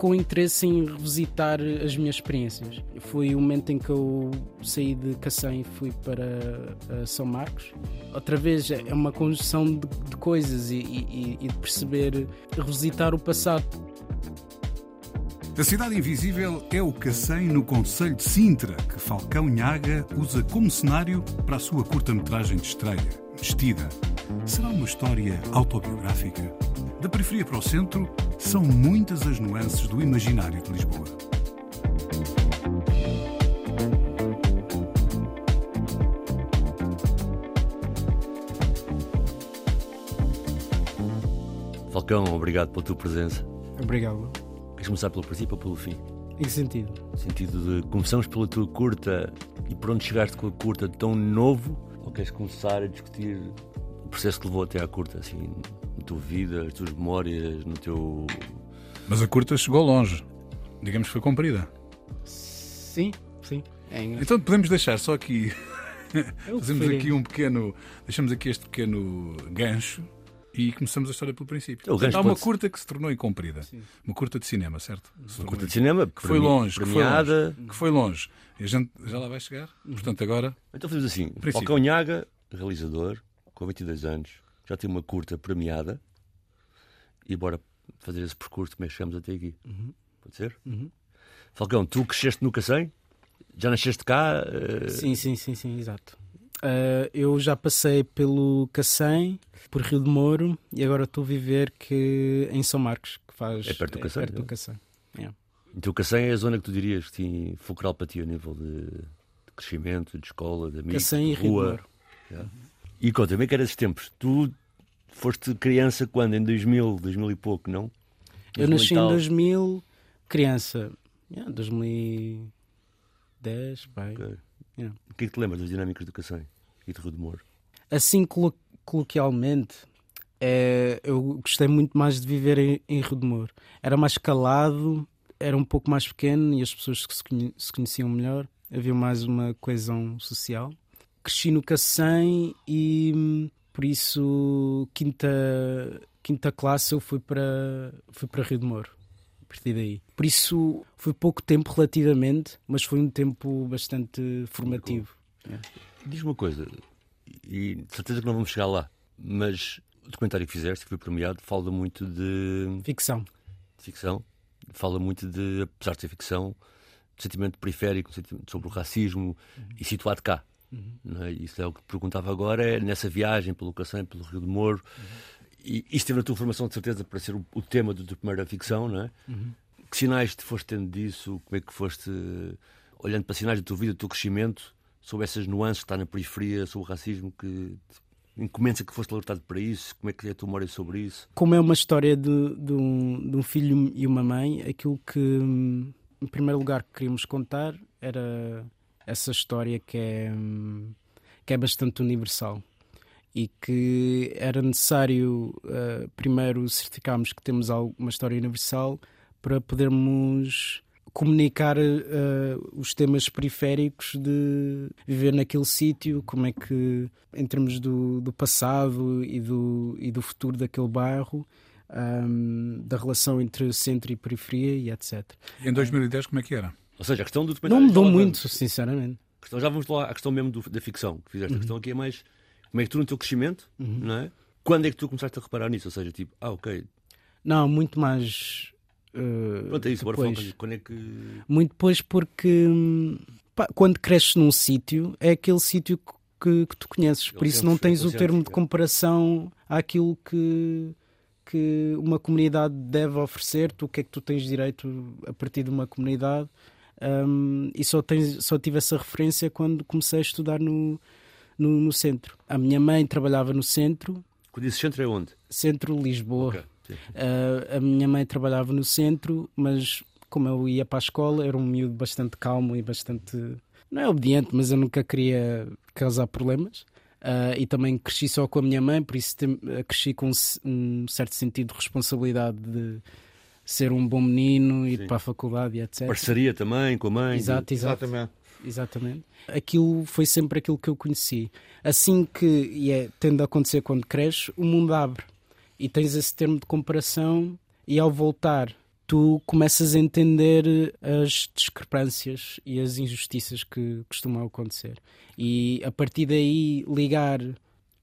Provocou interesse em revisitar as minhas experiências. Foi o momento em que eu saí de Cacém e fui para uh, São Marcos. Outra vez é uma conjunção de, de coisas e, e, e de perceber, revisitar o passado. A Cidade Invisível é o Cacém no Conselho de Sintra, que Falcão Nhaga usa como cenário para a sua curta-metragem de estreia, Vestida. Será uma história autobiográfica? Da periferia para o centro, são muitas as nuances do imaginário de Lisboa. Falcão, obrigado pela tua presença. Obrigado. Queres começar pelo princípio ou pelo fim? Em que sentido? No sentido de começamos pela tua curta e por onde chegaste com a curta tão novo ou queres começar a discutir processo que levou até à curta, assim, na tua vida, as tuas memórias, no teu. Mas a curta chegou longe. Digamos que foi comprida. Sim, sim. É então podemos deixar só aqui. Fazemos aqui um pequeno. Deixamos aqui este pequeno gancho e começamos a história pelo princípio. Há uma curta que se tornou incomprida. Sim. Uma curta de cinema, certo? Uma curta de cinema que foi longe, premiada. Que foi longe. Que foi longe. E a gente já lá vai chegar. Uhum. Portanto, agora. Então fazemos assim: Falcão Nhaga, realizador, com 22 anos, já tem uma curta premiada. E bora fazer esse percurso é que chegamos até aqui. Uhum. Pode ser? Uhum. Falcão, tu cresceste no Cacém? Já nasceste cá? Uh... Sim, sim, sim, sim, exato. Uh, eu já passei pelo Cacém, por Rio de Moro e agora estou a viver que em São Marcos, que faz. É perto do Cacém? É perto do Cacém. Yeah. Então o Cacém é a zona que tu dirias que tinha fulcral para ti a nível de, de crescimento, de escola, de amigos, Cacém de e Rio de Moro. Yeah. E conta-me que era esses tempos. Tu foste criança quando? Em 2000, 2000 e pouco, não? Eu nasci em 2000, criança. Yeah, 2010, pai. Okay. Yeah. O que é que te lembras das dinâmicas do Cacém e de Rio de Moro? Assim, colo coloquialmente, é, eu gostei muito mais de viver em, em Rio de Moro. Era mais calado, era um pouco mais pequeno e as pessoas que se, conhe se conheciam melhor. Havia mais uma coesão social. Cresci no Cacém e por isso quinta, quinta classe eu fui para, fui para Rio de Moro partir daí. Por isso foi pouco tempo relativamente, mas foi um tempo bastante formativo. É. Diz uma coisa, e de certeza que não vamos chegar lá, mas o documentário que fizeste, que foi premiado, fala muito de. Ficção. De ficção. Fala muito de, apesar de ser ficção, de sentimento periférico, sobre o racismo uhum. e situado cá. Uhum. É? Isso é o que te perguntava agora, é nessa viagem pelo Cacém, pelo Rio de Moro. Uhum e isto teve na tua formação de certeza para ser o, o tema da tua primeira ficção, não é? Uhum. Que sinais te foste tendo disso? Como é que foste olhando para sinais da tua vida, do teu crescimento, sobre essas nuances que está na periferia, sobre o racismo, que encomenda que foste alertado para isso? Como é que é a tua memória sobre isso? Como é uma história de, de, um, de um filho e uma mãe, aquilo que, em primeiro lugar, queríamos contar era essa história que é, que é bastante universal e que era necessário uh, primeiro certificarmos que temos uma história universal para podermos comunicar uh, os temas periféricos de viver naquele sítio, como é que, em termos do, do passado e do, e do futuro daquele bairro, um, da relação entre centro e periferia e etc. Em 2010 como é que era? Ou seja, a questão do documentário... Não mudou muito, sinceramente. Questão, já vamos lá à questão mesmo do, da ficção que fizeste. Uhum. A questão aqui é mais como é que tu no teu crescimento, uhum. não é? Quando é que tu começaste a reparar nisso? Ou seja, tipo, ah, ok. Não, muito mais. Uh, Pronto, é isso, agora falar quando é que. Muito depois, porque pá, quando cresces num sítio, é aquele sítio que, que tu conheces, por isso não tens o termo de comparação àquilo que, que uma comunidade deve oferecer-te, o que é que tu tens direito a partir de uma comunidade. Um, e só, tens, só tive essa referência quando comecei a estudar no, no, no, centro. A minha mãe trabalhava no centro Quando disse centro é onde? Centro Lisboa. Ok, sim. Uh, a minha mãe trabalhava no centro, mas como eu ia para a escola, era um miúdo bastante calmo e bastante. Não é obediente, mas eu nunca queria causar problemas. Uh, e também cresci só com a minha mãe, por isso tem, cresci com um, um, certo sentido de responsabilidade de ser um bom menino, ir Sim. para a faculdade e etc. Parceria também com a mãe. Exato, exato. Exatamente. Exatamente. Aquilo foi sempre aquilo que eu conheci. Assim que, e é, tende a acontecer quando cresces, o mundo abre e tens esse termo de comparação, e ao voltar, tu começas a entender as discrepâncias e as injustiças que costumam acontecer. E a partir daí, ligar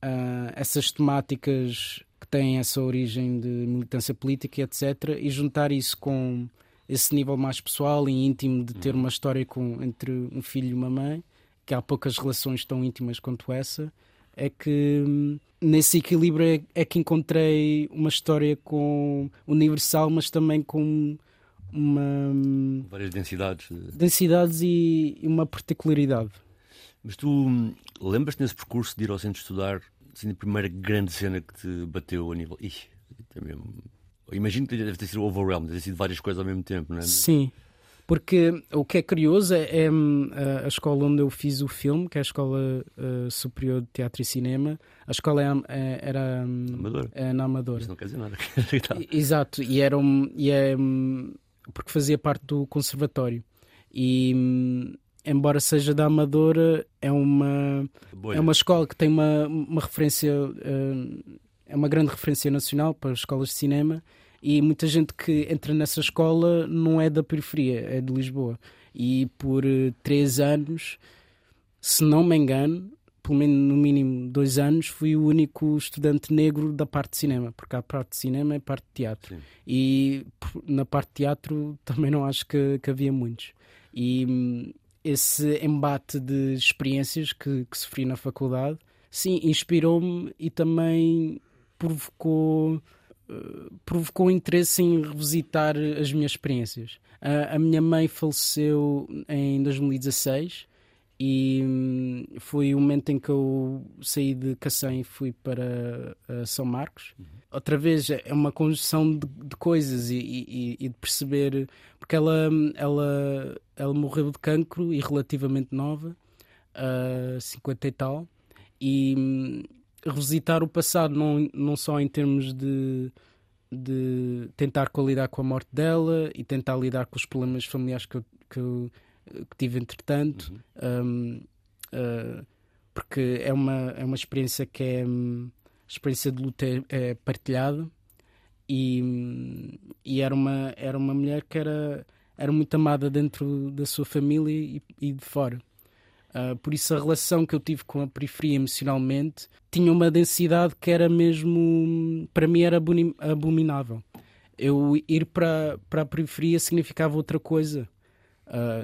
ah, essas temáticas que têm essa origem de militância política, etc., e juntar isso com esse nível mais pessoal e íntimo de ter uma história com, entre um filho e uma mãe, que há poucas relações tão íntimas quanto essa, é que hum, nesse equilíbrio é, é que encontrei uma história com universal, mas também com uma hum, Várias densidades. densidades e e uma particularidade. Mas tu hum, lembras-te nesse percurso de ir ao centro estudar, assim, a primeira grande cena que te bateu a nível. Ih, é mesmo. Imagino que deve ter sido overwhelm, deve ter sido várias coisas ao mesmo tempo, não é? Sim, porque o que é curioso é, é, hum, a, escola onde eu fiz o filme, que é a Escola eh, Superior de Teatro e Cinema. A escola é- é- era Amador. é na Amadora. Isso não quer dizer nada. Tá. Exato, e era um, e é, porque fazia parte do conservatório. E embora seja da Amadora, é uma Bolha. é uma escola que tem uma, uma referência, hum, é uma grande referência nacional para as escolas de cinema e muita gente que entra nessa escola não é da periferia, é de Lisboa. E por eh, três anos, se não me engano, pelo menos no mínimo dois anos, fui o único estudante negro da parte de cinema, porque a parte de cinema é parte de teatro. Sim. E na parte de teatro também não acho que, que havia muitos. E hum, esse embate de experiências que, que sofri na faculdade, sim, inspirou-me e também provocou eh, provocou interesse em revisitar as minhas experiências. A, a minha mãe faleceu em 2016 e hum, foi o momento em que eu saí de Cacém e fui para eh, São Marcos. Outra vez é uma conjunção de, de coisas e, e- e de perceber porque ela, ela, ela morreu de cancro e relativamente nova, a 50 e tal, e hum, revisitar o passado não, não só em termos de, de tentar lidar com a morte dela e tentar lidar com os problemas familiares que eu, que eu- que tive entretanto, hum, ah, porque é uma, é uma experiência que é hum, experiência de luta é, é partilhada e, e era, uma, era uma mulher que era, era muito amada dentro da sua família e, e de fora. Ah, por isso a relação que eu tive com a periferia emocionalmente tinha uma densidade que era mesmo para mim era abominável. Eu ir para, para a periferia significava outra coisa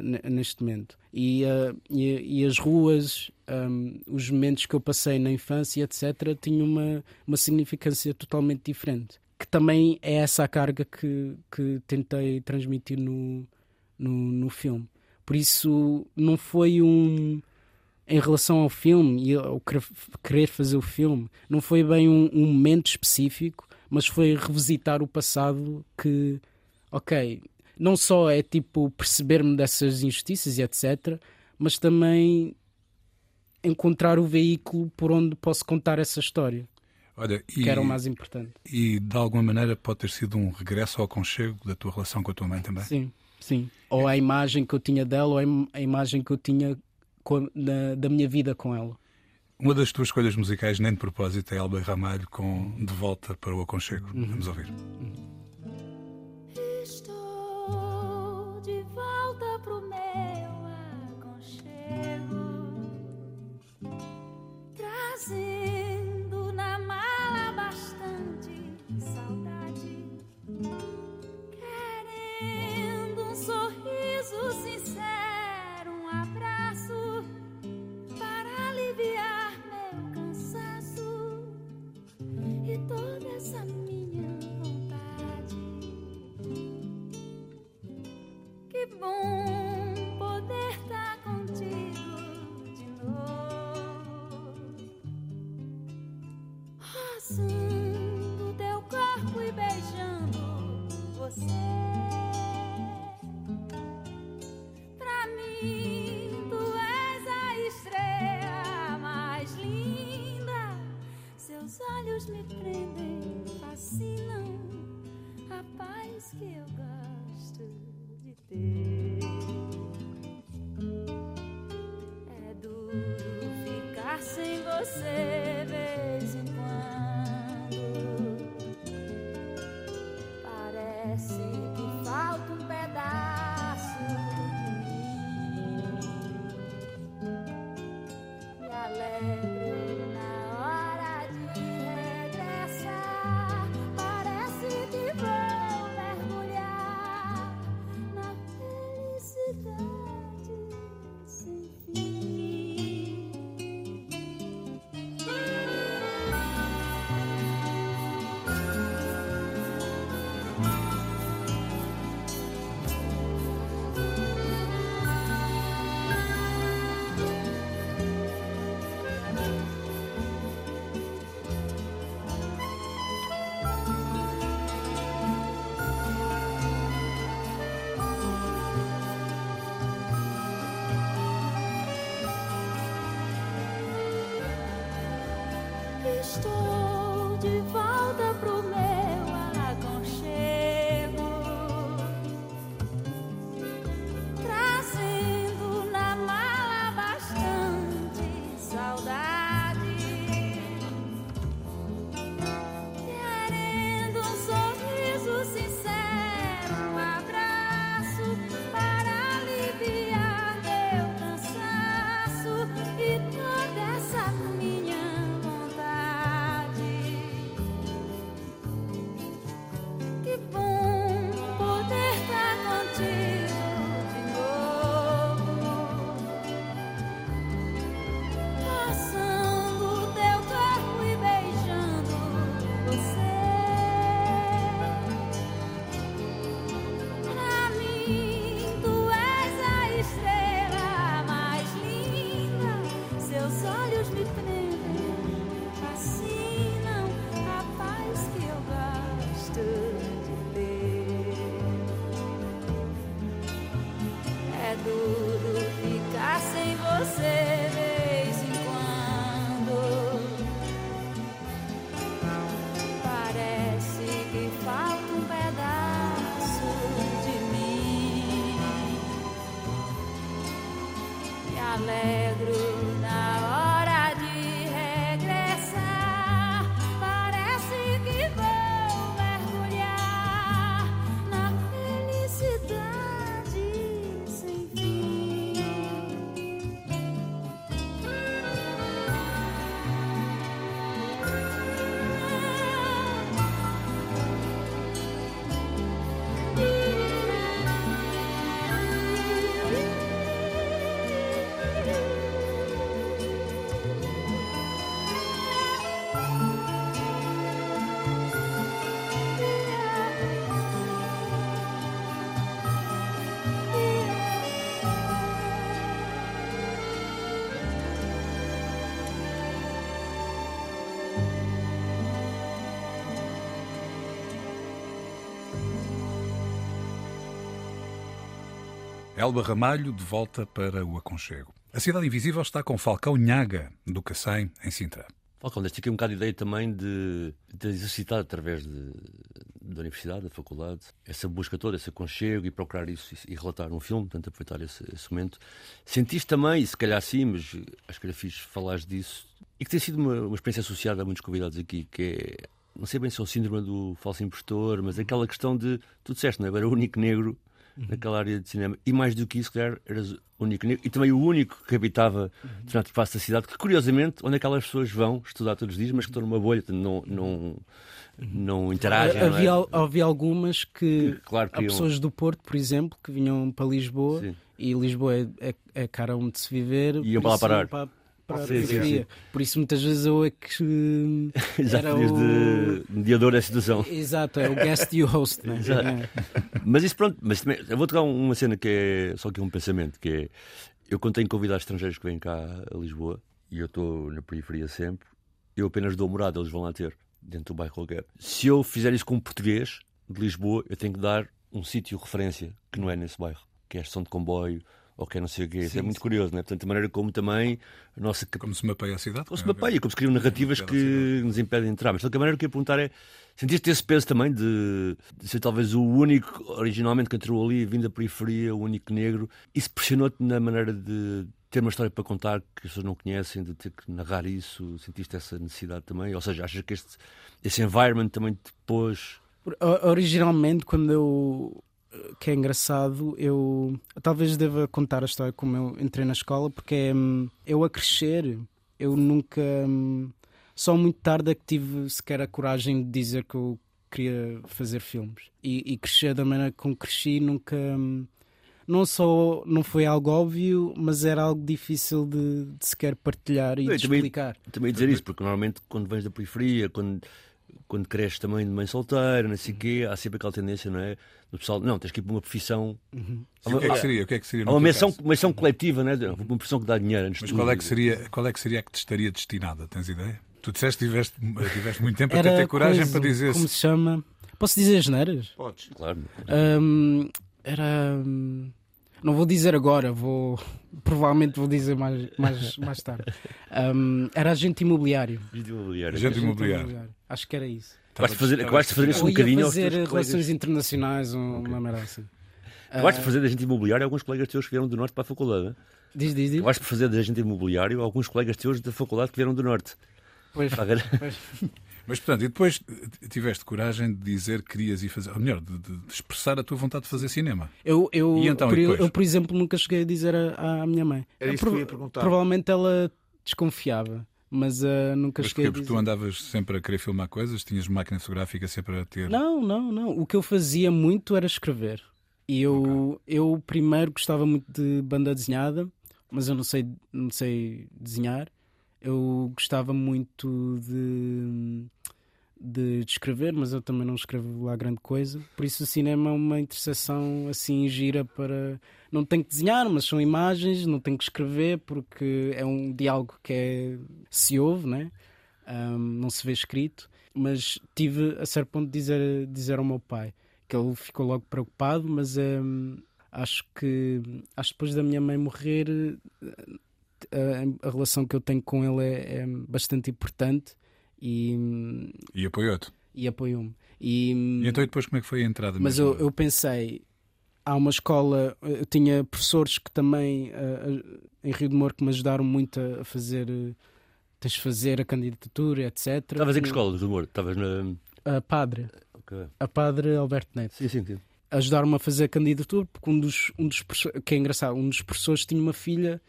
ne- neste momento. E, ah, e, e as ruas, ahm, os momentos que eu passei na infância, etc., tinham uma, uma significância totalmente diferente. Que também é essa a carga que, que tentei transmitir no, no, no filme. Por isso, não foi um. Em relação ao filme e ao querer fazer o filme, não foi bem um, um momento específico, mas foi revisitar o passado que, ok, não só é tipo perceber-me dessas injustiças e etc., mas também encontrar o veículo por onde posso contar essa história, Olha, e, que era o mais importante. e de alguma maneira pode ter sido um regresso ao aconchego da tua relação com a tua mãe também. Sim, sim. Ou a imagem que eu tinha dela, ou a im- a imagem que eu tinha com- da, da minha vida com ela. Uma das tuas escolhas musicais, nem de propósito, é Alba Ramalho com De Volta para o Aconchego. Vamos ouvir. Estou see. Você, Elba Ramalho de volta para o aconchego. A Cidade Invisível está com Falcão Nhaga, do Cacém, em Sintra. Falcão, deste aqui um bocado de ideia também de, de exercitar através de, da universidade, da faculdade, essa busca toda, esse aconchego e procurar isso e, relatar um filme, portanto, aproveitar esse, esse momento. Sentiste também, se calhar sim, mas acho que era fixe falares disso, e que tem sido uma, uma experiência associada a muitos convidados aqui, que é, não sei bem se é o síndrome do falso impostor, mas aquela questão de, tu disseste, não é? Era o único negro naquela área de cinema. E mais do que isso, calhar, eras o único negro e também o único que habitava determinado espaço da cidade, que curiosamente, onde aquelas pessoas vão estudar todos os dias, mas que estão numa bolha, não, não, não interagem. não é? havia, al- havia algumas que. Que, claro, Há que iam- pessoas do Porto, por exemplo, que vinham para Lisboa Sim. e Lisboa é, é, é cara onde se viver. Iam por para lá parar. Para, para a periferia. Por isso, muitas vezes eu é que. Já era o- de mediador da situação. Exato, é o guest e o host, né? É. Mas isso pronto, mas também, eu vou tocar uma cena que é só que é um pensamento, que é eu quando tenho convidados estrangeiros que vêm cá a Lisboa e eu estou na periferia sempre, eu apenas dou morada, eles vão lá ter, dentro do bairro qualquer. Se eu fizer isso com um português de Lisboa, eu tenho que dar um sítio referência que não é nesse bairro, que é a estação de comboio, ou não sei o quê. Isso é muito curioso, não é? Portanto, a maneira como também a nossa Como se mapeia a cidade. como se mapeia, como se criam narrativas que nos impedem de entrar. Mas de qualquer maneira, o que eu ia perguntar é: sentiste esse peso também de, de ser talvez o único, originalmente, que entrou ali, vindo da periferia, o único negro? Isso pressionou-te na maneira de ter uma história para contar que as pessoas não conhecem, de ter que narrar isso? Sentiste essa necessidade também? Ou seja, achas que este, esse environment também te pôs. Originalmente, quando eu. Que é engraçado, eu talvez deva contar a história como eu entrei na escola, porque hum, eu a crescer, eu nunca. hum, só muito tarde é que tive sequer a coragem de dizer que eu queria fazer filmes. E, e crescer da maneira como cresci nunca. hum, não só não foi algo óbvio, mas era algo difícil de, de sequer partilhar e Eu de também- explicar. Também dizer isso, porque normalmente quando vens da periferia, quando, quando cresces também de mãe solteira, não sei o quê, há sempre aquela tendência, não é? Do pessoal, não, tens que ir para uma profissão. Sim, O que é que seria? O que é que seria uma menção, menção coletiva, não é? Uma profissão que dá dinheiro antes Mas de qual é que seria, qual é que seria a que te estaria destinada? Tens ideia? Tu disseste que tiveste, tiveste muito tempo até Era ter coragem coisa, para dizer Como se chama? Posso dizer as neiras? Podes. Claro. Hum, era. hum, não vou dizer agora, vou. Provavelmente vou dizer mais, mais, mais tarde. Hum, era agente imobiliário. Agente imobiliário. Agente imobiliário. Acho que era isso. Acabaste de fazer, acabaste de fazer isso um bocadinho fazer relações colegas. internacionais, um- uma merda assim. Acabaste de fazer de agente imobiliário alguns colegas teus que vieram do Norte para a faculdade. não é? Diz, diz, diz. Acabaste de fazer de agente imobiliário alguns colegas teus da faculdade que vieram do Norte. Pois, ver? pois. Mas, portanto, e depois eh, tiveste coragem de dizer que querias ir fazer, ou melhor, de, de- de expressar a tua vontade de fazer cinema. Eu, eu, E então, por, e depois? eu, por exemplo, nunca cheguei a dizer à, à minha mãe. Era isso Prova- que eu ia perguntar. Provavelmente ela desconfiava, mas ah, nunca Mas cheguei Porque dizer. tu andavas sempre a querer filmar coisas, tinhas máquina fotográfica sempre a ter. Não, não, não. O que eu fazia muito era escrever. E eu, eu primeiro gostava muito de banda desenhada, mas eu não sei, não sei desenhar. Eu gostava muito de, de, de escrever, mas eu também não escrevo lá grande coisa. Por isso o cinema é uma interseção assim gira para. Não tenho que desenhar, mas são imagens, não tenho que escrever porque é um diálogo que é, se ouve, né? Ahm, não se vê escrito. Mas tive a certo ponto de dizer, dizer ao meu pai que ele ficou logo preocupado, mas ahm, acho que acho que depois da minha mãe morrer eh, a, a relação que eu tenho com ele é, é bastante importante e, E apoiou-te. e apoiou-me. E, E então, e depois, como é que foi a entrada mas mesmo? eu, eu pensei, há uma escola, eu tinha professores que também eh, em Rio de Moro que me ajudaram muito a fazer, eh, tens de fazer a candidatura, etc. Estavas em que escola do humor? Estavas na. A padre, Ok. a padre Alberto Neto. Sim, sim, sim. ajudaram-me a fazer a candidatura porque um dos, um dos professores, que é engraçado, um dos professores tinha uma filha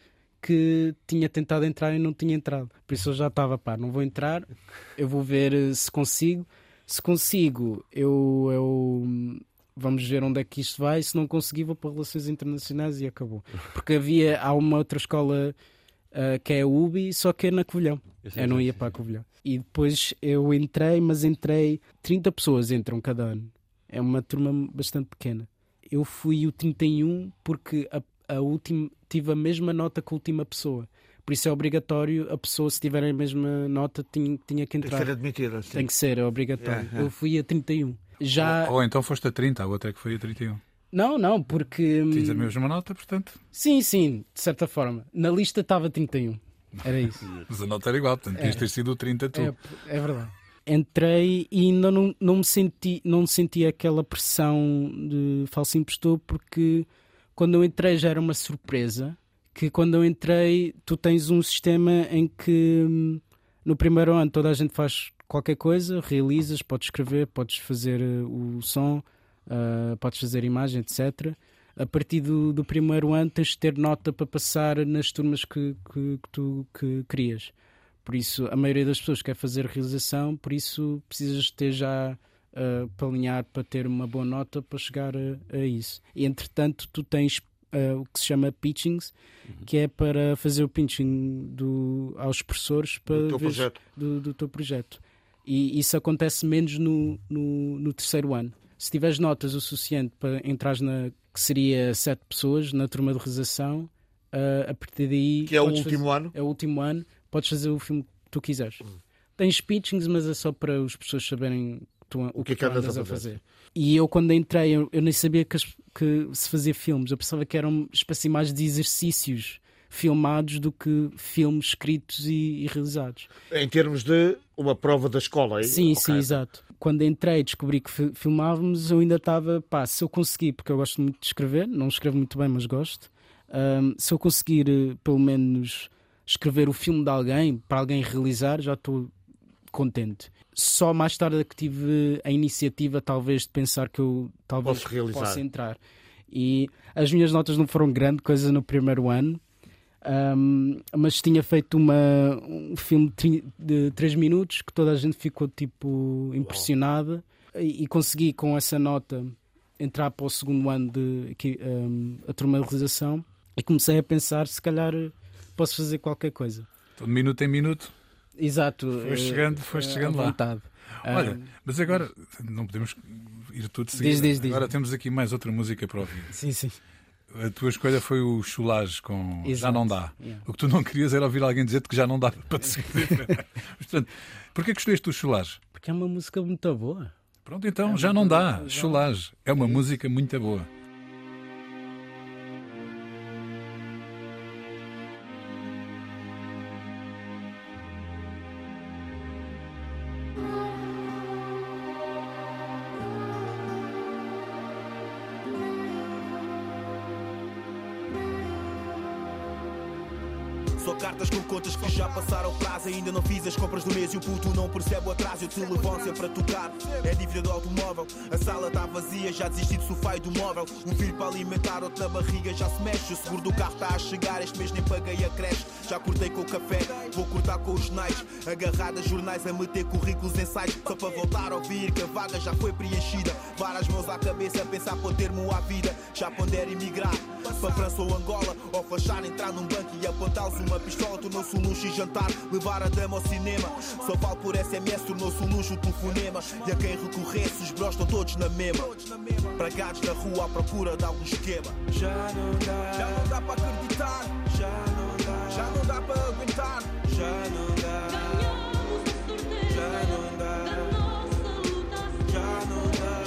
que tinha tentado entrar e não tinha entrado. Por isso eu já estava, pá, não vou entrar, eu vou ver eh, se consigo. Se consigo, eu, eu vamos ver onde é que isto vai. Se não conseguir, vou para Relações Internacionais e acabou. Porque havia, há uma outra escola ah, que é a UBI, só que é na Covilhão. Eu Eu não ia para a. Covilhão. E depois eu entrei, mas entrei. 30 pessoas entram cada ano. É uma turma bastante pequena. Eu fui o 31 porque a, a última, tive a mesma nota que a última pessoa. Por isso é obrigatório, a pessoa, se tiver a mesma nota, tinha, tinha que Tem que entrar. ser admitida. sim. Tem que ser, é obrigatório. É, é. Eu fui a 31. Já. Ou, ou então foste a 30, a outra é que foi a 31. Não, não, porque. hum, Tens a mesma nota, portanto, Sim, sim, de certa forma. Na lista estava 31. Era isso. mas a nota era igual, portanto, tens de ter sido o 30 tu. É, é verdade. Entrei e ainda não, não, me senti, não senti aquela pressão de falso impostor porque quando eu entrei já era uma surpresa que quando eu entrei tu tens um sistema em que hum, no primeiro ano toda a gente faz qualquer coisa, realizas, podes escrever, podes fazer eh, o som, ah, podes fazer imagem, etc. A partir do, do primeiro ano tens de ter nota para passar nas turmas que, que, que tu que querias. Por isso, a maioria das pessoas quer fazer realização, por isso precisas ter já uh, para alinhar para ter uma boa nota para chegar a, a isso. E entretanto, tu tens uh, o que se chama pitchings, que é para fazer o pitching do, aos professores para O teu veres- projeto. do, do teu projeto. E isso acontece menos no, no, no terceiro ano. Se tiveres notas o suficiente para entrar na que seria sete pessoas na turma de realização, uh, a partir daí Que é o último fazer- ano. é o último ano, podes fazer o filme que tu quiseres. Tens pitchings, mas é só para as pessoas saberem tu- o, que é que andas andas a fazer? fazer. E eu, quando entrei, eu, eu nem sabia que, que se fazia filmes. Eu pensava que eram espécie mais de exercícios filmados do que filmes escritos e, e realizados. Em termos de uma prova da escola. hein? Sim, Ok. sim, exato. Quando entrei e descobri que fi- filmávamos, eu ainda estava, pá, se eu conseguir, porque eu gosto muito de escrever, não escrevo muito bem, mas gosto. ahm, se eu conseguir, eh, pelo menos, escrever o filme de alguém, para alguém realizar, já estou contente. Só mais tarde é que tive a iniciativa, talvez, de pensar que eu talvez Posso realizar. possa entrar. E as minhas notas não foram grande coisa no primeiro ano, ahm, mas tinha feito uma, um filme de tri- de 3 minutos que toda a gente ficou tipo impressionada e, e consegui com essa nota entrar para o segundo ano de aqui, ahm, a turma de realização e comecei a pensar se calhar posso fazer qualquer coisa. Então, de minuto em minuto. Exato. Foste eh, chegando- foste eh, chegando lá. vontade. Olha, Ahm, mas agora não podemos ir tudo de Diz, diz, diz. Agora temos aqui mais outra música para ouvir. sim, sim. A tua escolha foi o Chulage com Já Exato. Não Dá. Yeah. O que tu não querias era ouvir alguém dizer-te que já não dá para te seguir. Portanto, porquê que escolheste o Chulage? Porque é uma música muito boa. Pronto, então, É já não dá. já. Chulage. É uma música muito boa. Contas que já passaram prazo. Ainda não fiz as compras do mês e o puto não percebe o atraso. Eu te levanto sempre tocar. É dívida do automóvel. A sala está vazia, já desisti do sofá e do móvel. Um filho para alimentar, outro na barriga já se mexe. O seguro do carro está a chegar. Este mês nem paguei a creche. Já cortei com o café, vou cortar com os jornais. Agarrada a jornais a meter currículos em sites. Só para voltar a ouvir que a vaga já foi preenchida. Var as mãos à cabeça pensar pôr termo à vida. Já pondera emigrar para França ou Angola. Ou fachar, entrar num banco e apontá-los uma pistola. Tornou-se um luxo e jantar. Levar a dama ao cinema. Só vale por SMS, tornou-se um luxo o telefonema. E a quem recorresse, os bros estão todos na mesma. Pragados na rua à procura de algum esquema. Já não dá, já não dá para acreditar. Já não dá, já não dá para aguentar. Já não dá, já não dá. Já não dá, já não dá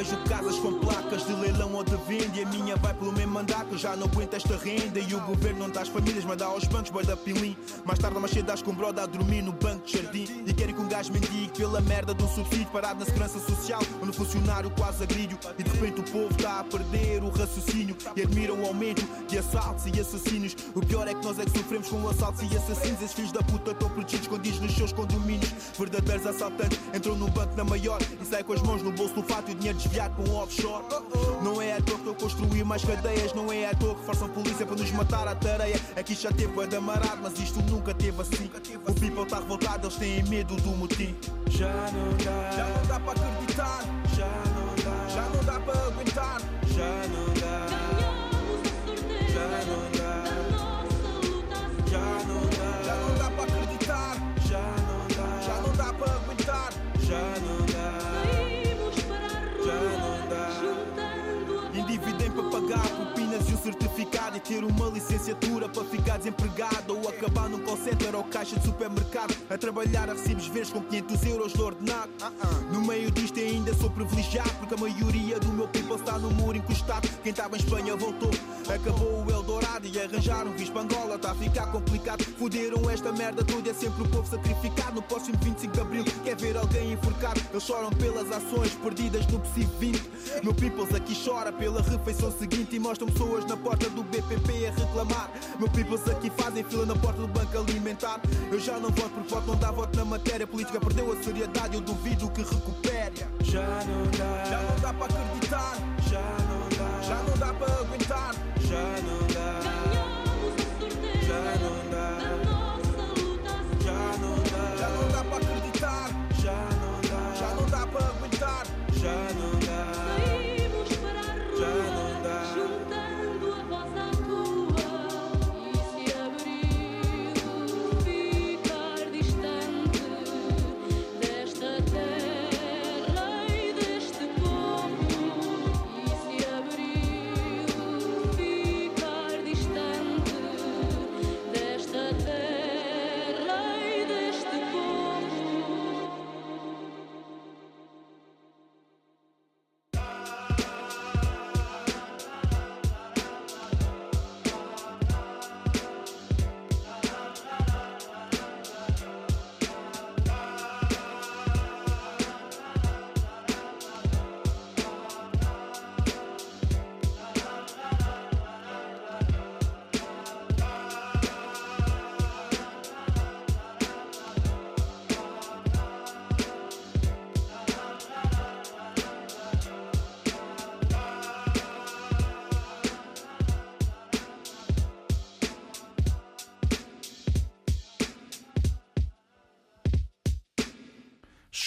vejo casas com placas de leilão ou de venda E a minha vai pelo mesmo andar que eu já não aguento esta renda. E o governo não dá às famílias, mas dá aos bancos, boi da pilim. Mais tarde mais cedo com broda a dormir no banco de jardim. E querem que um gajo mendigue pela merda um subsídio Parado na segurança social, onde o funcionário quase agrilho E de repente o povo está a perder o raciocínio E admiram o aumento de assaltos e assassinos. O pior é que nós é que sofremos com assaltos e assassinos. Esses filhos da puta estão protegidos, escondidos nos seus condomínios. Verdadeiros assaltantes entram no banco na maior E saem com as mãos no bolso do fato e o dinheiro desviado para um offshore. Não é à toa que eu construí mais cadeias Não é à toa que forçam polícia para nos matar à tareia. Aqui já teve bué de amarado, mas isto nunca teve assim. O people está revoltado, eles têm medo do motim. Já não dá, já não dá para acreditar. Já não dá, já não dá para aguentar. Já não dá, já não dá. já não dá, pagar propinas e um certificado e ter uma licenciatura para ficar desempregado acabar num call center ou caixa de supermercado a trabalhar a recibos verdes com 500 euros de ordenado. No meio disto ainda sou privilegiado porque a maioria do meu people está no muro encostado. Quem estava em Espanha voltou, acabou o Eldorado e arranjaram visto para Angola. Está a ficar complicado. Fuderam esta merda toda, é sempre o povo sacrificado. No próximo 25 de Abril, quer ver alguém enforcado. Eles choram pelas ações perdidas no PSI 20. Meu peoples aqui chora pela refeição seguinte e mostram pessoas na porta do BPP a reclamar. Meu peoples aqui fazem fila na porta do banco alimentar. Eu já não voto porque voto não dá voto na matéria. A política perdeu a seriedade, eu duvido que recupere. Já não dá, já não dá para acreditar. Já não dá, já não dá para aguentar. Já não dá, já não dá. Já não dá, já não dá para acreditar. Já não dá, já não dá para aguentar. Já não dá,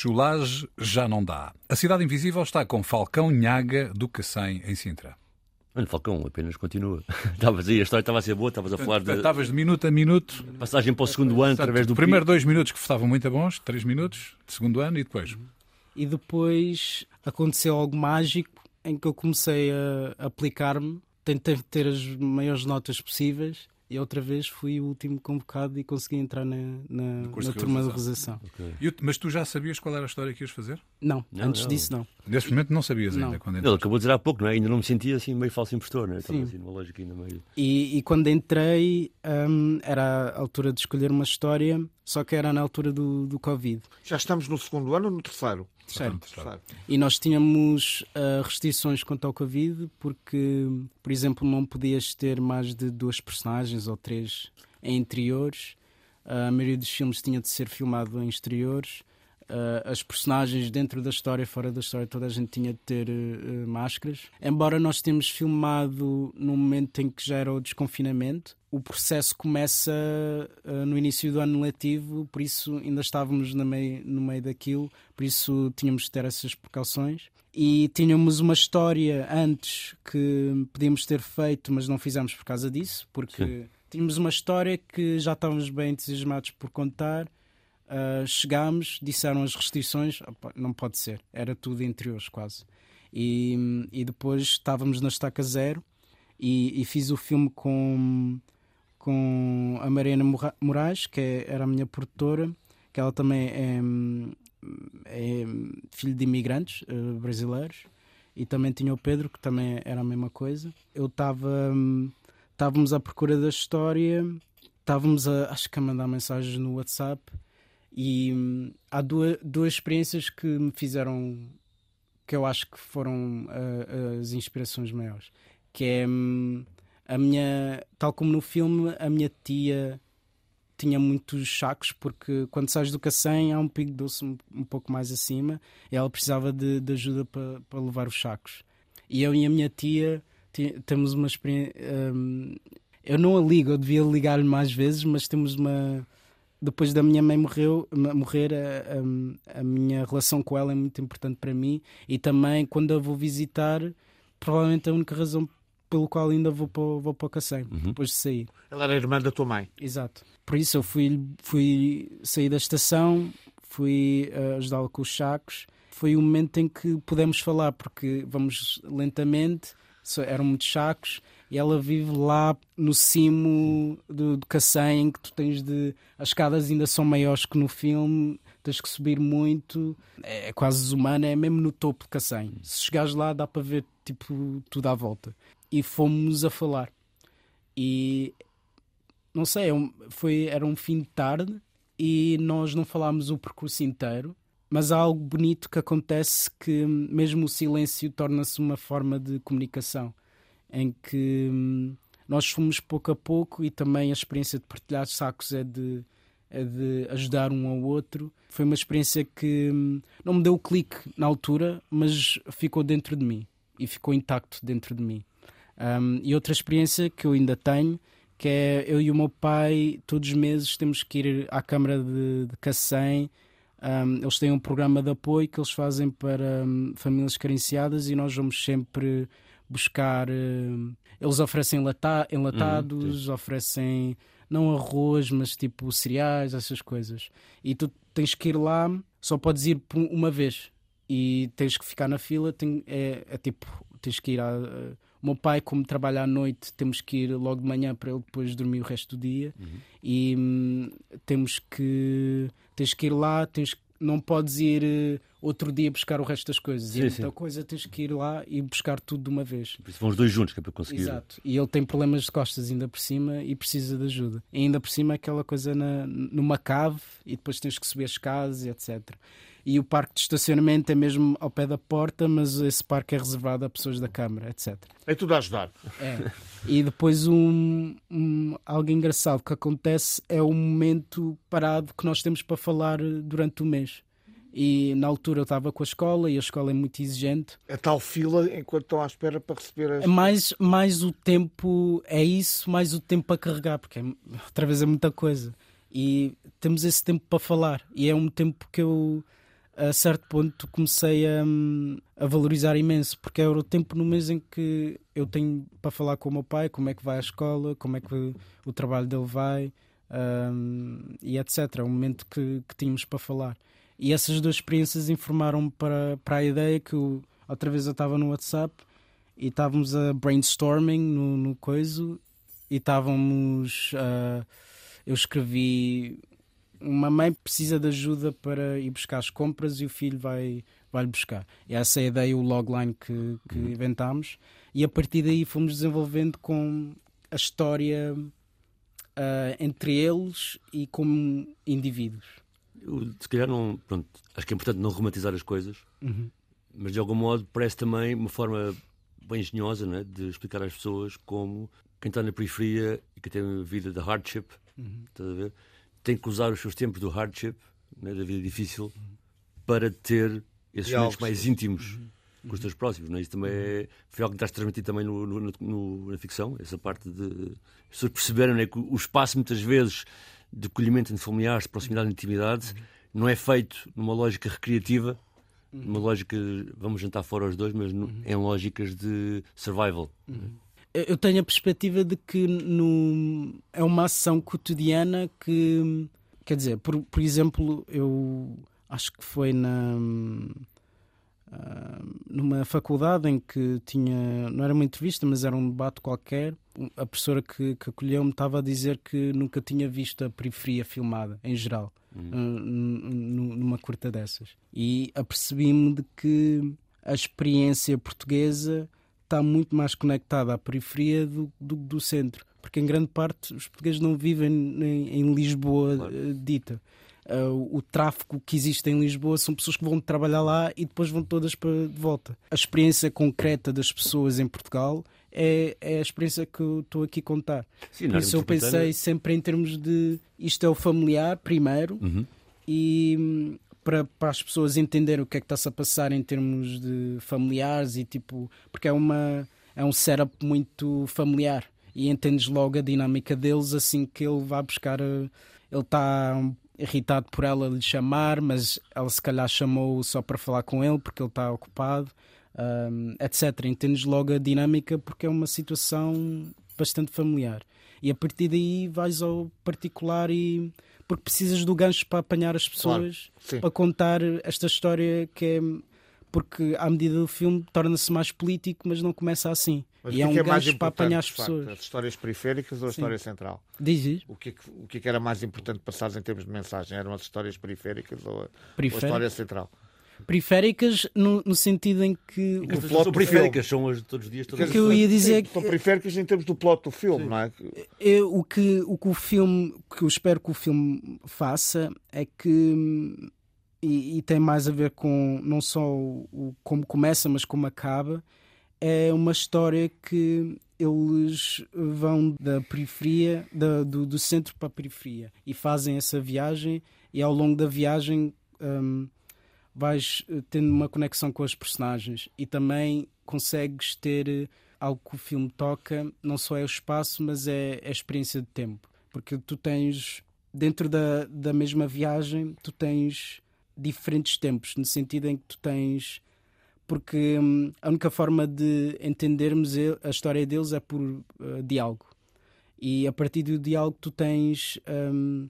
Chulage já não dá. A Cidade Invisível está com Falcão Nhaga do Cacém em Sintra. Mano, Falcão apenas continua. Estavas aí, a história estava a ser boa, estavas a falar de Estavas de minuto a minuto. passagem para o segundo ano através do Primeiro dois minutos que estavam muito bons, três minutos, de segundo ano e depois. E depois aconteceu algo mágico em que eu comecei a aplicar-me, tentei ter as maiores notas possíveis e outra vez fui o último convocado e consegui entrar na, na, na de turma de realização. realização. E o- mas tu já sabias qual era a história que ias fazer? Não, Não, antes não. disso não. Nesse momento não sabias ainda Não. quando Ele entraste. acabou de dizer há pouco, não é? Ainda não me sentia assim meio falso impostor, não é? Estava assim numa lógica ainda meio. E, e quando entrei hum, era a altura de escolher uma história, só que era na altura do, do Covid. Já estamos no segundo ano ou no terceiro? Terceiro. Terceiro. E nós tínhamos ah, restrições quanto ao Covid, porque, por exemplo, não podias ter mais de duas personagens ou três em interiores. Ah, a maioria dos filmes tinha de ser filmado em exteriores. Ah, as personagens dentro da história, fora da história, toda a gente tinha de ter eh, máscaras. Embora nós temos filmado no momento em que já era o desconfinamento, o processo começa ah, no início do ano letivo, por isso ainda estávamos no meio, no meio daquilo, por isso tínhamos de ter essas precauções. E tínhamos uma história antes que podíamos ter feito, mas não fizemos por causa disso, porque Sim. tínhamos uma história que já estávamos bem entusiasmados por contar. Uh, chegámos, disseram as restrições, não pode ser, era tudo interiores quase. E, e depois estávamos na estaca zero e, e fiz o filme com, com a Mariana Moraes, que é- era a minha produtora, que ela também é, é filho de imigrantes eh, brasileiros, e também tinha o Pedro, que também era a mesma coisa. Eu estava. Estávamos à procura da história, estávamos a, acho que a mandar mensagens no WhatsApp, e hum, há duas, duas experiências que me fizeram. que eu acho que foram ah, as inspirações maiores. Que é hum, a minha. tal como no filme, a minha tia tinha muitos sacos, porque quando sais do Cacém há um pico doce um, um pouco mais acima e ela precisava de, de ajuda para, para levar os sacos. E eu e a minha tia ti- temos uma experiência. hum, eu não a ligo, eu devia ligar-lhe mais vezes, mas temos uma. Depois da minha mãe morreu, morrer, a, a- a minha relação com ela é muito importante para mim e também quando a vou visitar, provavelmente a única razão pelo qual ainda vou para, o- vou para o Cacém, depois de sair. Ela era irmã da tua mãe. Exato. Por isso eu fui, fui sair da estação, fui eh, ajudá-la com os sacos. Foi o momento em que pudemos falar, porque vamos lentamente, eram muitos sacos, e ela vive lá no cimo do, do Cacém, em que tu tens de. As escadas ainda são maiores que no filme, tens que subir muito, é quase desumano, é mesmo no topo de Cacém. Se chegares lá, dá para ver tipo, tudo à volta. E fomos a falar. E não sei, é foi, era um fim de tarde e nós não falámos o percurso inteiro, mas há algo bonito que acontece que hum, mesmo o silêncio torna-se uma forma de comunicação, em que hum, nós fomos pouco a pouco e também a experiência de partilhar sacos é de, é de ajudar um ao outro. Foi uma experiência que hum, não me deu o clique na altura, mas ficou dentro de mim e ficou intacto dentro de mim. Um, e outra experiência que eu ainda tenho, que é eu e o meu pai, todos os meses, temos que ir à Câmara de, de Cacém. Um, eles têm um programa de apoio que eles fazem para hum, famílias carenciadas e nós vamos sempre buscar. hum, eles oferecem enlata- enlatados, oferecem não arroz, mas tipo cereais, essas coisas. E tu tens que ir lá, só podes ir uma vez e tens que ficar na fila. tem- é, é tipo, tens que ir a. o meu pai, como trabalha à noite, temos que ir logo de manhã para ele depois dormir o resto do dia. E hum, temos que. Tens que ir lá, tens, não podes ir eh, outro dia buscar o resto das coisas. Sim, e é sim. muita coisa, tens que ir lá e buscar tudo de uma vez. Por isso vão os dois juntos, que é para conseguir. Exato. E ele tem problemas de costas ainda por cima e precisa de ajuda. E ainda por cima aquela coisa na, numa cave e depois tens que subir as escadas e etc. E o parque de estacionamento é mesmo ao pé da porta, mas esse parque é reservado a pessoas da Câmara, etc. É tudo a ajudar. É. E depois um, um- algo engraçado que acontece é o momento parado que nós temos para falar durante o mês. E na altura eu estava com a escola e a escola é muito exigente. A tal fila enquanto estão à espera para receber as. Mais, mais o tempo, é isso, mais o tempo para carregar, porque é, outra vez é muita coisa. E temos esse tempo para falar. E é um tempo que eu a certo ponto comecei a, a, valorizar imenso, porque era o tempo no mês em que eu tenho para falar com o meu pai, como é que vai à escola, como é que o trabalho dele vai, um, e etc. É um momento que, que tínhamos para falar. E essas duas experiências informaram-me para, para a ideia que eu, outra vez eu estava no WhatsApp e estávamos a brainstorming no, no coiso e estávamos. Uh, eu escrevi uma mãe precisa de ajuda para ir buscar as compras e o filho vai, vai buscar. E essa é a ideia, o logline que, que uhum. inventámos. E a partir daí fomos desenvolvendo com a história uh, entre eles e como indivíduos. Eu, se calhar não. Pronto, acho que é importante não romantizar as coisas, uhum. mas de algum modo parece também uma forma bem engenhosa né, de explicar às pessoas como quem está na periferia e que tem a vida de hardship, uhum. estás a ver? Tem que usar os seus tempos do hardship, né, da vida difícil, para ter esses e momentos mais íntimos uhum. com os teus próximos. Né? Isso também é, foi algo que estás a transmitir também no, no, no, na ficção, essa parte de. As pessoas perceberam né, que o espaço, muitas vezes, de acolhimento entre familiares, de proximidade e intimidade, não é feito numa lógica recreativa, numa lógica vamos jantar fora os dois, mas no, em lógicas de survival. Uhum eu tenho a perspectiva de que no, é uma ação cotidiana que, quer dizer, por, por exemplo, eu acho que foi na uh, numa faculdade em que tinha, não era uma entrevista, mas era um debate qualquer. A professora que, que acolheu-me estava a dizer que nunca tinha visto a periferia filmada, em geral, uhum. uh, numa curta dessas. E apercebi-me de que a experiência portuguesa está muito mais conectada à periferia do, do, do, centro, porque em grande parte os portugueses não vivem em, em Lisboa claro. uh, dita. Uh, o tráfego que existe em Lisboa são pessoas que vão trabalhar lá e depois vão todas para de volta. A experiência concreta das pessoas em Portugal é, é a experiência que eu estou aqui a contar. Sim, Por isso eu pensei sempre em termos de isto é o familiar primeiro uhum. e para, para as pessoas entenderem o que é que está-se a passar em termos de familiares e tipo, porque é uma é um setup muito familiar e entendes logo a dinâmica deles assim que ele vai buscar ele está irritado por ela lhe chamar, mas ela se calhar chamou só para falar com ele porque ele está ocupado, um, etc. Entendes logo a dinâmica porque é uma situação bastante familiar. E a partir daí vais ao particular e porque precisas do gancho para apanhar as pessoas claro, para contar esta história que é porque à medida do filme torna-se mais político, mas não começa assim. Mas e é um é gancho para apanhar as pessoas. Facto, as histórias periféricas ou a Sim. história central? Diz, O que, é o que, é que era mais importante passar em termos de mensagem? Eram as histórias periféricas ou a, ou a história central? Periféricas no, no, sentido em que o plot são periféricas, são as todos os dias. Todos o que eu ia dizer são periféricas em termos do plot do filme, Sim. não é? Eu, o que o que o filme que eu espero que o filme faça é que e, e tem mais a ver com não só o, o, como começa, mas como acaba. É uma história que eles vão da periferia, da, do, do centro para a periferia e fazem essa viagem. E ao longo da viagem um, vais eh, tendo uma conexão com as personagens e também consegues ter eh, algo que o filme toca, não só é o espaço, mas é a experiência de tempo. Porque tu tens, dentro da, da mesma viagem, tu tens diferentes tempos, no sentido em que tu tens. Porque hum, a única forma de entendermos a história deles é por uh, diálogo. E a partir do diálogo tu tens. Um,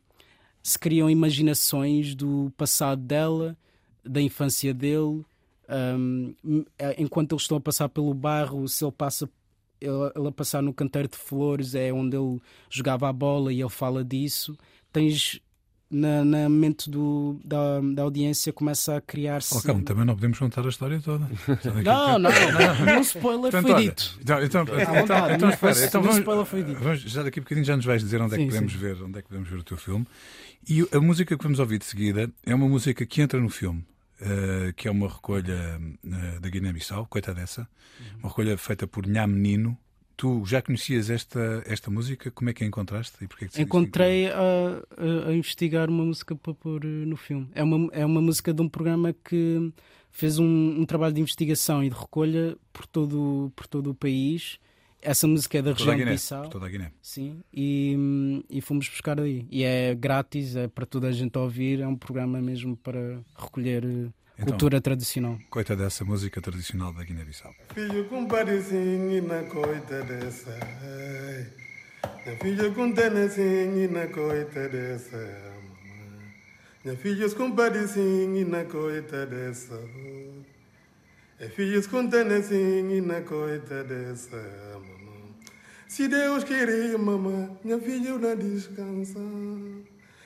se criam imaginações do passado dela da infância dele. Um, enquanto eles estão a passar pelo barro, se ele passa ele, a passar no canteiro de flores é onde ele jogava a bola e ele fala disso. Tens na, na mente do, da, da audiência começa a criar-se. Oh, calma, também não podemos contar a história toda. não, não, não, spoiler Portanto, foi olha, dito. Então, então, é, então, então, então, espera, então vamos, spoiler foi dito. Vamos, já daqui a bocadinho já nos vais dizer onde é que podemos ver, onde é que podemos ver o teu filme. E a música que vamos ouvir de seguida é uma música que entra no filme. Uh, que é uma recolha uh, da Guiné-Bissau, coita dessa, uma recolha feita por Nha Menino. Tu já conhecias esta, esta música? Como é que a encontraste? E que Encontrei a, a, a, investigar uma música para pôr eh, no filme. É uma, é uma música de um programa que fez um, um trabalho de investigação e de recolha por todo, por todo o país essa música é da região Guiné, de Bissau. Toda a Guiné. Sim, e, e fomos buscar aí. E é grátis, é para toda a gente ouvir, é um programa mesmo para recolher eh, então, cultura tradicional. Coita dessa música tradicional da Guiné-Bissau. Filho com na coita dessa. Filho com na coita dessa. Minha filhos com na coita dessa. É filhos com na coita dessa. Se Deus queria, mamãe, minha filha não descansa.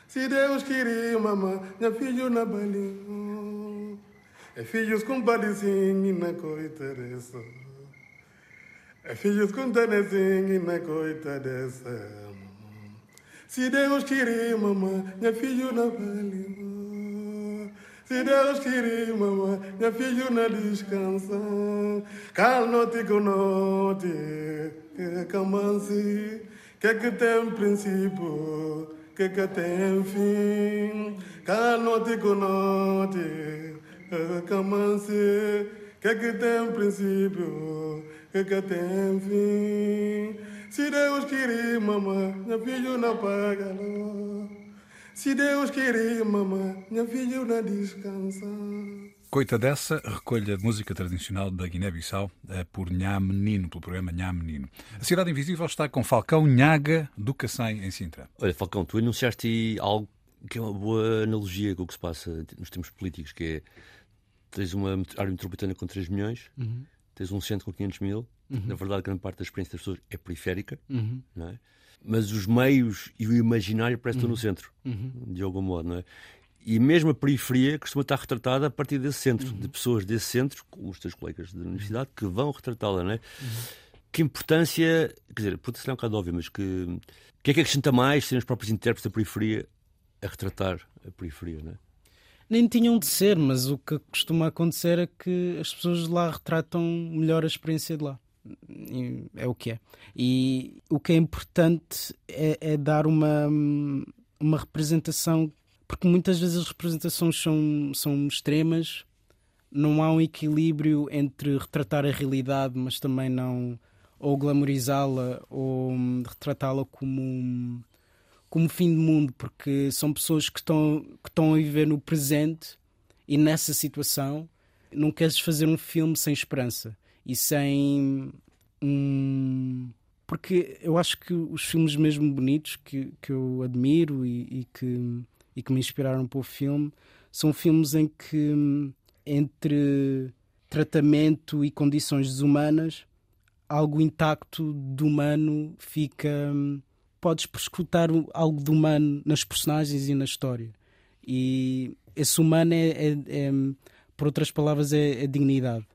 Se Deus queria, mamãe, minha filha não balinha. É filhos com na coita dessa. É filhos com na coita dessa. Se Deus queria, mamãe, minha filha não valeu. Se Deus queria, mamãe, minha filha não descansa. Calnote com noite, que camanse, que que tem princípio, que que tem fim. Calnote com noite, que camanse, que que tem princípio, que que tem fim. Se Deus querer, mamãe, minha filha não paga Se Deus querer, mamãe, minha filha não descansa. Coita dessa, recolha de música tradicional da Guiné-Bissau é por Nha Menino, pelo programa Nha Menino. A Cidade Invisível está com Falcão Nhaga do Cacém, em Sintra. Olha, Falcão, tu anunciaste algo que é uma boa analogia com o que se passa nos termos políticos, que é tens uma área metropolitana com 3 milhões, uhum. tens um centro com 500 mil, Uhum. Na verdade, grande parte da experiência das pessoas é periférica, uhum. não é? mas os meios e o imaginário parece uhum. estar no centro, uhum. de algum modo. Não é? E mesmo a periferia costuma estar retratada a partir desse centro, uhum. de pessoas desse centro, como os teus colegas da universidade, que vão retratá-la. Não é? Uhum. Que importância, quer dizer, pode ser um bocado óbvio, mas que, que é que acrescenta mais serem os próprios intérpretes da periferia a retratar a periferia? Não é? nem tinham de ser, mas o que costuma acontecer é que as pessoas de lá retratam melhor a experiência de lá é o que é. E o que é importante é, é, dar uma, uma representação, porque muitas vezes as representações são, são extremas, não há um equilíbrio entre retratar a realidade, mas também não ou glamorizá-la ou retratá-la como como fim do mundo, porque são pessoas que estão, que estão a viver no presente e nessa situação não queres fazer um filme sem esperança e sem um. Porque eu acho que os filmes mesmo bonitos que, que eu admiro e, e que, e que me inspiraram para o filme são filmes em que, entre tratamento e condições desumanas, algo intacto do humano fica. Podes prescrutar algo do humano nas personagens e na história. E esse humano é, é, é por outras palavras, é, é dignidade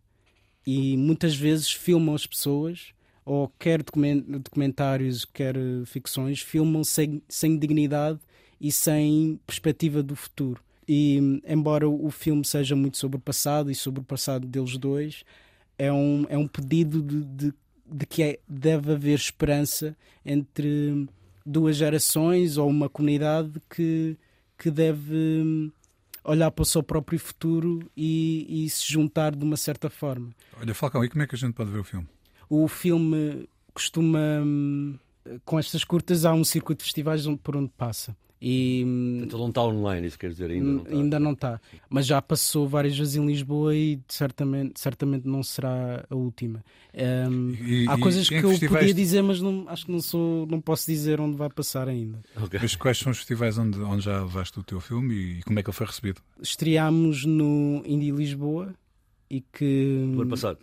e muitas vezes filmam as pessoas, ou quer documentários, quer ficções, filmam sem, sem dignidade e sem perspectiva do futuro. E embora o filme seja muito sobre o passado e sobre o passado deles dois, é um, é um pedido de, de, de que é, deve haver esperança entre duas gerações ou uma comunidade que, que deve olhar para o seu próprio futuro e, e se juntar de uma certa forma. Olha, Falcão, e como é que a gente pode ver o filme? O filme costuma, hum, com estas curtas, há um circuito de festivais por onde passa. E, Portanto, não está online, isso quer dizer, ainda não está. Ainda não está. Mas já passou várias vezes em Lisboa e certamente, certamente não será a última. Um, e, há coisas que eu podia dizer, mas não, acho que não, sou, não posso dizer onde vai passar ainda. Okay. Mas quais são os festivais onde, onde já levaste o teu filme e como é que ele foi recebido? Estreámos no Indie Lisboa e que. O ano passado.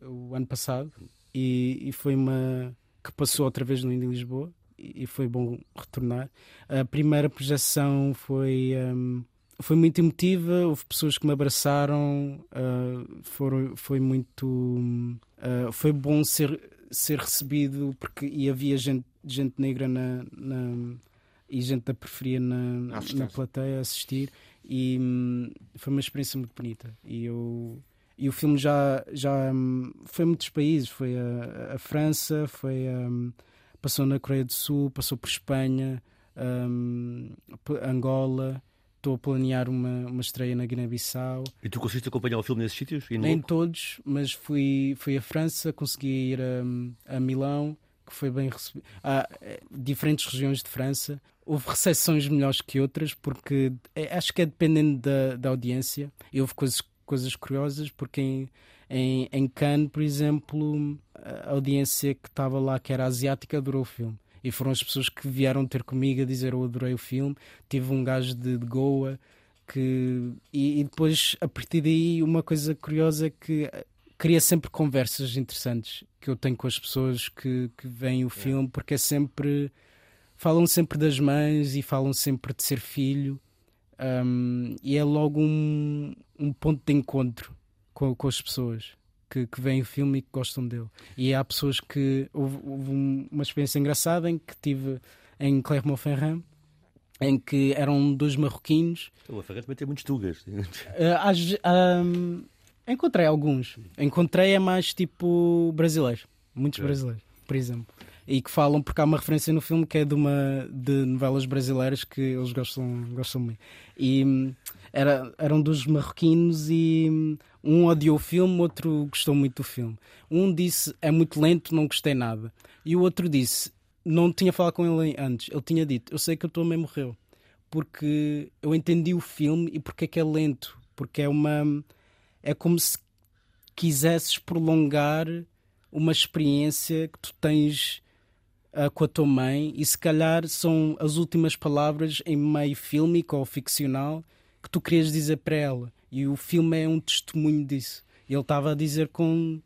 O ano passado. E, e foi uma. que passou outra vez no Indie Lisboa e foi bom retornar. A primeira projeção foi, um, foi muito emotiva, houve pessoas que me abraçaram, uh, foram, foi muito. Uh, foi bom ser, ser recebido porque e havia gente, gente negra na, na e gente da periferia na, na plateia a assistir e um, foi uma experiência muito bonita e eu e o filme já já um, foi muitos países foi a, a França foi a, hum, passou na Coreia do Sul, passou por Espanha, um, Angola estou a planear uma, uma estreia na Guiné-Bissau. E tu conseguiste acompanhar o filme nesses sítios? Nem todos, mas fui, fui a França, consegui ir a, a Milão, que foi bem recebido. Há diferentes regiões de França. Houve recepções melhores que outras, porque é, acho que é dependendo da, da audiência. E houve coisas, coisas curiosas, porque em, em, em Cannes, por exemplo, a audiência que estava lá, que era asiática, adorou o filme e foram as pessoas que vieram ter comigo a dizer eu adorei o filme. Tive um gajo de, de Goa que. E, e, depois, a partir daí, uma coisa curiosa é que cria sempre conversas interessantes que eu tenho com as pessoas que, que veem o filme, porque é sempre. Falam sempre das mães e falam sempre de ser filho. Um, e é logo um, um ponto de encontro com, com as pessoas que, que veem o filme e que gostam dele. E há pessoas que. Houve, houve uma experiência engraçada em que tive em Clermont-Ferrand em que eram dois marroquinos. O Ferrand também tem muitos tugas. Uh, encontrei alguns. Encontrei é mais tipo brasileiros. Muitos é. brasileiros, por exemplo. E que falam, porque há uma referência no filme que é de uma de novelas brasileiras que eles gostam, gostam muito. E hum, era, eram dos marroquinos e hum, um odiou o filme, outro gostou muito do filme. Um disse é muito lento, não gostei nada. E o outro disse, não tinha falado com ele antes, ele tinha dito, eu sei que a tua mãe morreu. Porque eu entendi o filme e porque é que é lento. Porque é uma. É como se quisesses prolongar uma experiência que tu tens uh, com a tua mãe e se calhar são as últimas palavras em meio fílmico ou ficcional que tu querias dizer para ela. E o filme é um testemunho disso. Ele estava a dizer com,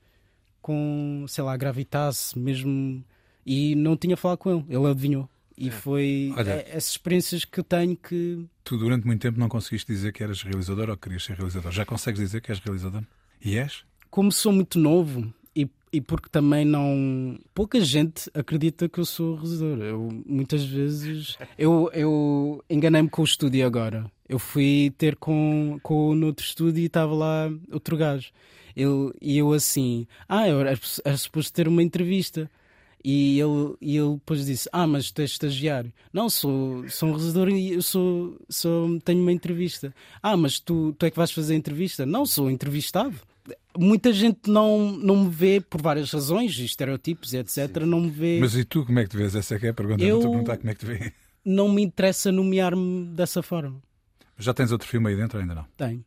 com sei lá, gravitasse mesmo. E não tinha falado com ele. Ele adivinhou. E é. foi Olha, é, essas experiências que eu tenho que. Tu durante muito tempo não conseguiste dizer que eras realizador ou que querias ser realizador. Já consegues dizer que és realizador? E és? Como sou muito novo, e porque também não. Pouca gente acredita que eu sou realizador. Eu, muitas vezes. Eu, eu enganei-me com o estúdio agora. Eu fui ter com, com outro estúdio e estava lá outro gajo. Ele, e eu assim. Ah, eu era, suposto ter uma entrevista. E ele, e ele depois disse: Ah, mas tu és estagiário. Não, sou, sou um realizador e eu sou, sou, tenho uma entrevista. Ah, mas tu, tu é que vais fazer a entrevista? Não, sou entrevistado muita gente não, não me vê por várias razões, estereotipos, etc. Sim. Não me vê. Mas e tu como é que te vês? Essa é que é a pergunta. Eu... Não estou a perguntar como é que te vê. Não me interessa nomear-me dessa forma. Já tens outro filme aí dentro ainda não? Tenho.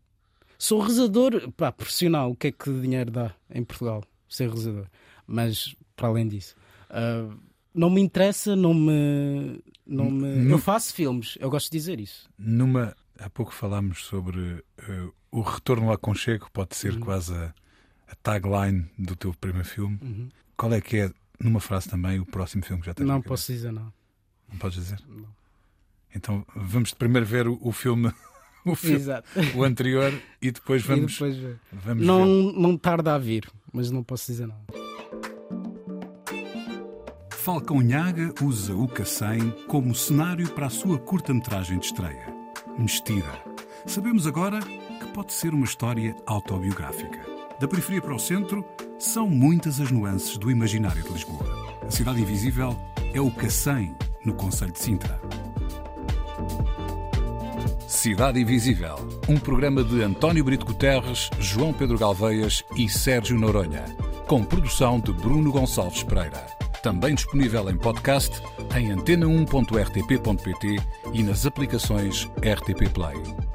Sou rezador, pá, profissional. O que é que dinheiro dá em Portugal ser rezador? Mas, para além disso, uh, não me interessa, não me. Não me... Eu faço filmes, eu gosto de dizer isso. Numa. Há pouco falámos sobre uh, o retorno ao aconchego, pode ser uhum. quase a, a, tagline do teu primeiro filme. Uhum. Qual é que é, numa frase também, o próximo filme que já tens Não posso dizer, não. Não podes dizer? Não. Então vamos primeiro ver o, o filme. O, filme, Exato. o anterior e depois vamos, e depois ver. vamos não, ver. Não tarda a vir, mas não posso dizer não. Falcão Nhaga usa o Cacém como cenário para a sua curta-metragem de estreia, Mestira. Sabemos agora que pode ser uma história autobiográfica. Da periferia para o centro, são muitas as nuances do imaginário de Lisboa. A cidade invisível é o Cacém, no Conselho de Sintra. Cidade Invisível, um programa de António Brito Guterres, João Pedro Galveias e Sérgio Noronha, com produção de Bruno Gonçalves Pereira. Também disponível em podcast em antena1.rtp.pt e nas aplicações RTP Play.